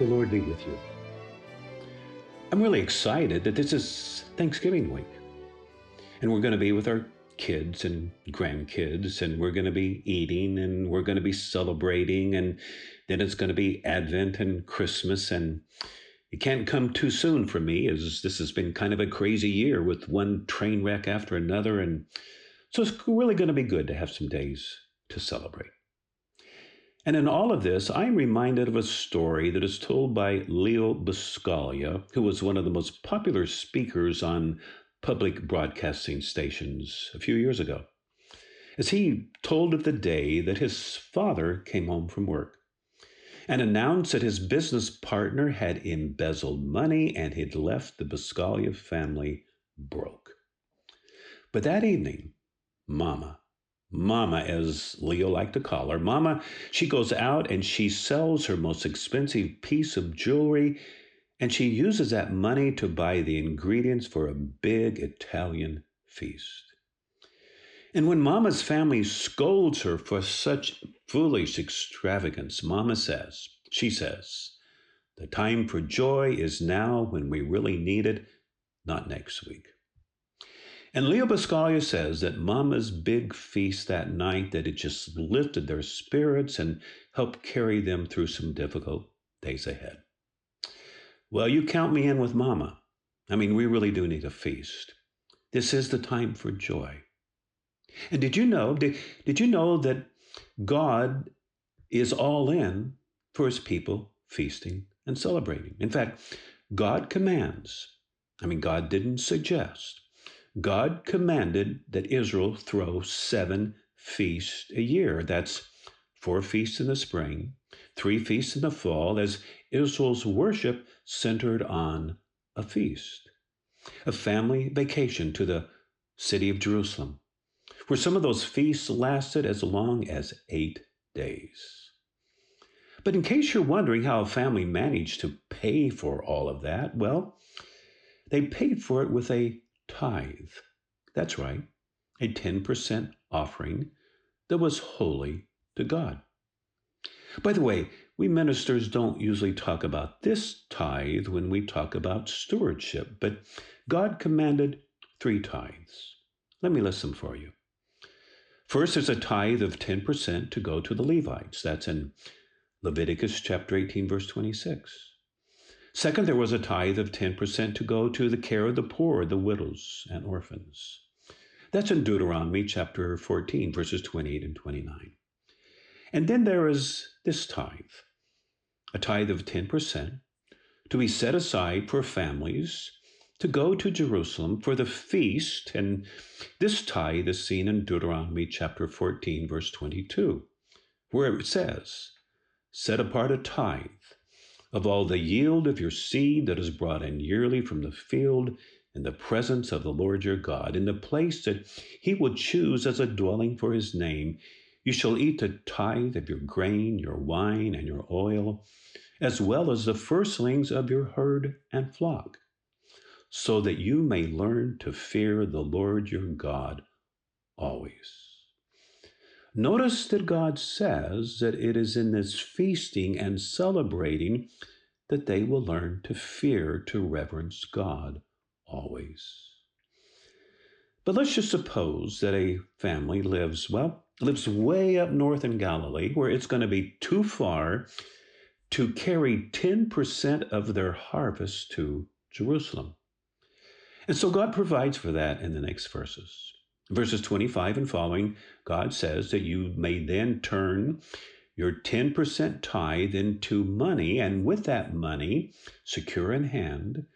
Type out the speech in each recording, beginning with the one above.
The Lord be with you. I'm really excited that this is Thanksgiving week. And we're going to be with our kids and grandkids, and we're going to be eating and we're going to be celebrating, and then it's going to be Advent and Christmas. And it can't come too soon for me, as this has been kind of a crazy year with one train wreck after another. And so it's really going to be good to have some days to celebrate. And in all of this, I'm reminded of a story that is told by Leo Buscaglia, who was one of the most popular speakers on public broadcasting stations a few years ago, as he told of the day that his father came home from work and announced that his business partner had embezzled money and had left the Buscaglia family broke. But that evening, Mama Mama, as Leo liked to call her. Mama, she goes out and she sells her most expensive piece of jewelry and she uses that money to buy the ingredients for a big Italian feast. And when Mama's family scolds her for such foolish extravagance, Mama says, she says, the time for joy is now when we really need it, not next week. And Leo Buscaglia says that Mama's big feast that night, that it just lifted their spirits and helped carry them through some difficult days ahead. Well, you count me in with Mama. I mean, we really do need a feast. This is the time for joy. And did you know, did, did you know that God is all in for his people feasting and celebrating? In fact, God commands. I mean, God didn't suggest. God commanded that Israel throw seven feasts a year. That's four feasts in the spring, three feasts in the fall, as Israel's worship centered on a feast. A family vacation to the city of Jerusalem, where some of those feasts lasted as long as eight days. But in case you're wondering how a family managed to pay for all of that, well, they paid for it with a tithe. That's right, a 10% offering that was holy to God. By the way, we ministers don't usually talk about this tithe when we talk about stewardship, but God commanded three tithes. Let me list them for you. First, there's a tithe of 10% to go to the Levites. That's in Leviticus chapter 18, verse 26. Second, there was a tithe of 10% to go to the care of the poor, the widows, and orphans. That's in Deuteronomy chapter 14, verses 28 and 29. And then there is this tithe, a tithe of 10%, to be set aside for families to go to Jerusalem for the feast. And this tithe is seen in Deuteronomy chapter 14, verse 22, where it says, Set apart a tithe of all the yield of your seed that is brought in yearly from the field in the presence of the Lord your God, in the place that he will choose as a dwelling for his name. You shall eat the tithe of your grain, your wine, and your oil, as well as the firstlings of your herd and flock, so that you may learn to fear the Lord your God always. Notice that God says that it is in this feasting and celebrating that they will learn to fear, to reverence God always. But let's just suppose that a family lives, well, lives way up north in Galilee, where it's going to be too far to carry 10% of their harvest to Jerusalem. And so God provides for that in the next verses. Verses 25 and following, God says that you may then turn your 10% tithe into money, and with that money, secure in hand,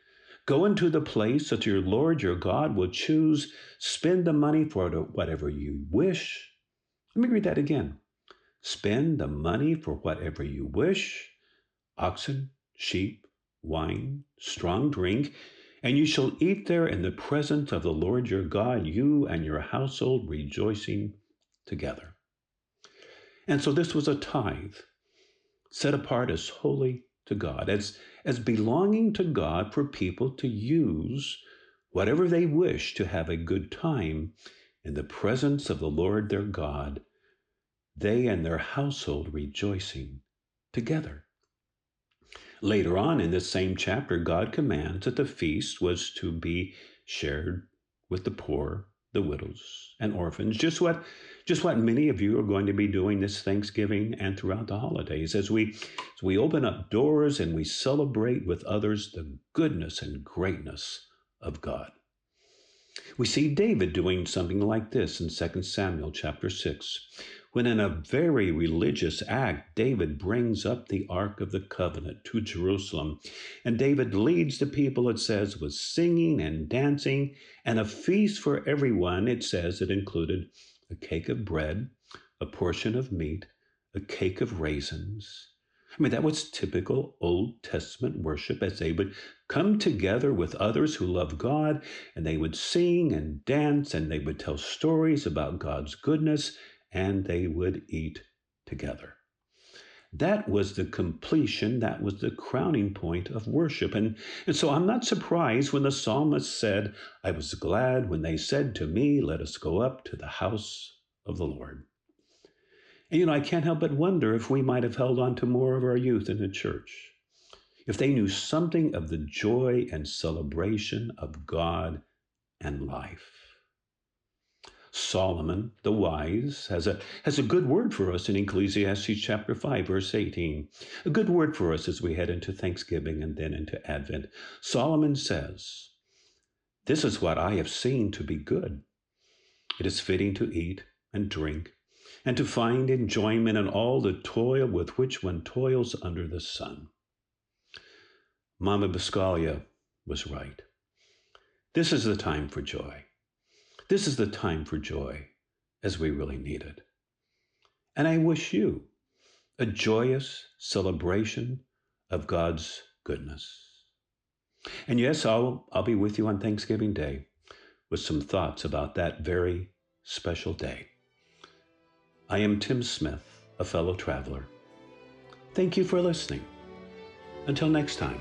go into the place that your Lord your God will choose, spend the money for whatever you wish. Let me read that again. Spend the money for whatever you wish oxen, sheep, wine, strong drink and you shall eat there in the presence of the Lord your God, you and your household rejoicing together. And so this was a tithe set apart as holy to God, as, as belonging to God for people to use whatever they wish to have a good time in the presence of the Lord their God, they and their household rejoicing together. Later on in this same chapter, God commands that the feast was to be shared with the poor, the widows, and orphans, just what just what many of you are going to be doing this Thanksgiving and throughout the holidays as we as we open up doors and we celebrate with others the goodness and greatness of God. We see David doing something like this in 2 Samuel chapter 6, when in a very religious act, David brings up the Ark of the Covenant to Jerusalem. And David leads the people, it says, with singing and dancing and a feast for everyone. It says it included a cake of bread, a portion of meat, a cake of raisins. I mean, that was typical Old Testament worship as they would come together with others who love God and they would sing and dance and they would tell stories about God's goodness and they would eat together. That was the completion, that was the crowning point of worship. And, and so I'm not surprised when the psalmist said, I was glad when they said to me, Let us go up to the house of the Lord. And you know, I can't help but wonder if we might have held on to more of our youth in the church, if they knew something of the joy and celebration of God and life. Solomon, the wise, has a, has a good word for us in Ecclesiastes chapter 5, verse 18. A good word for us as we head into Thanksgiving and then into Advent. Solomon says, This is what I have seen to be good. It is fitting to eat and drink and to find enjoyment in all the toil with which one toils under the sun. Mama Buscaglia was right. This is the time for joy. This is the time for joy as we really need it. And I wish you a joyous celebration of God's goodness. And yes, I'll, I'll be with you on Thanksgiving Day with some thoughts about that very special day. I am Tim Smith, a fellow traveler. Thank you for listening. Until next time.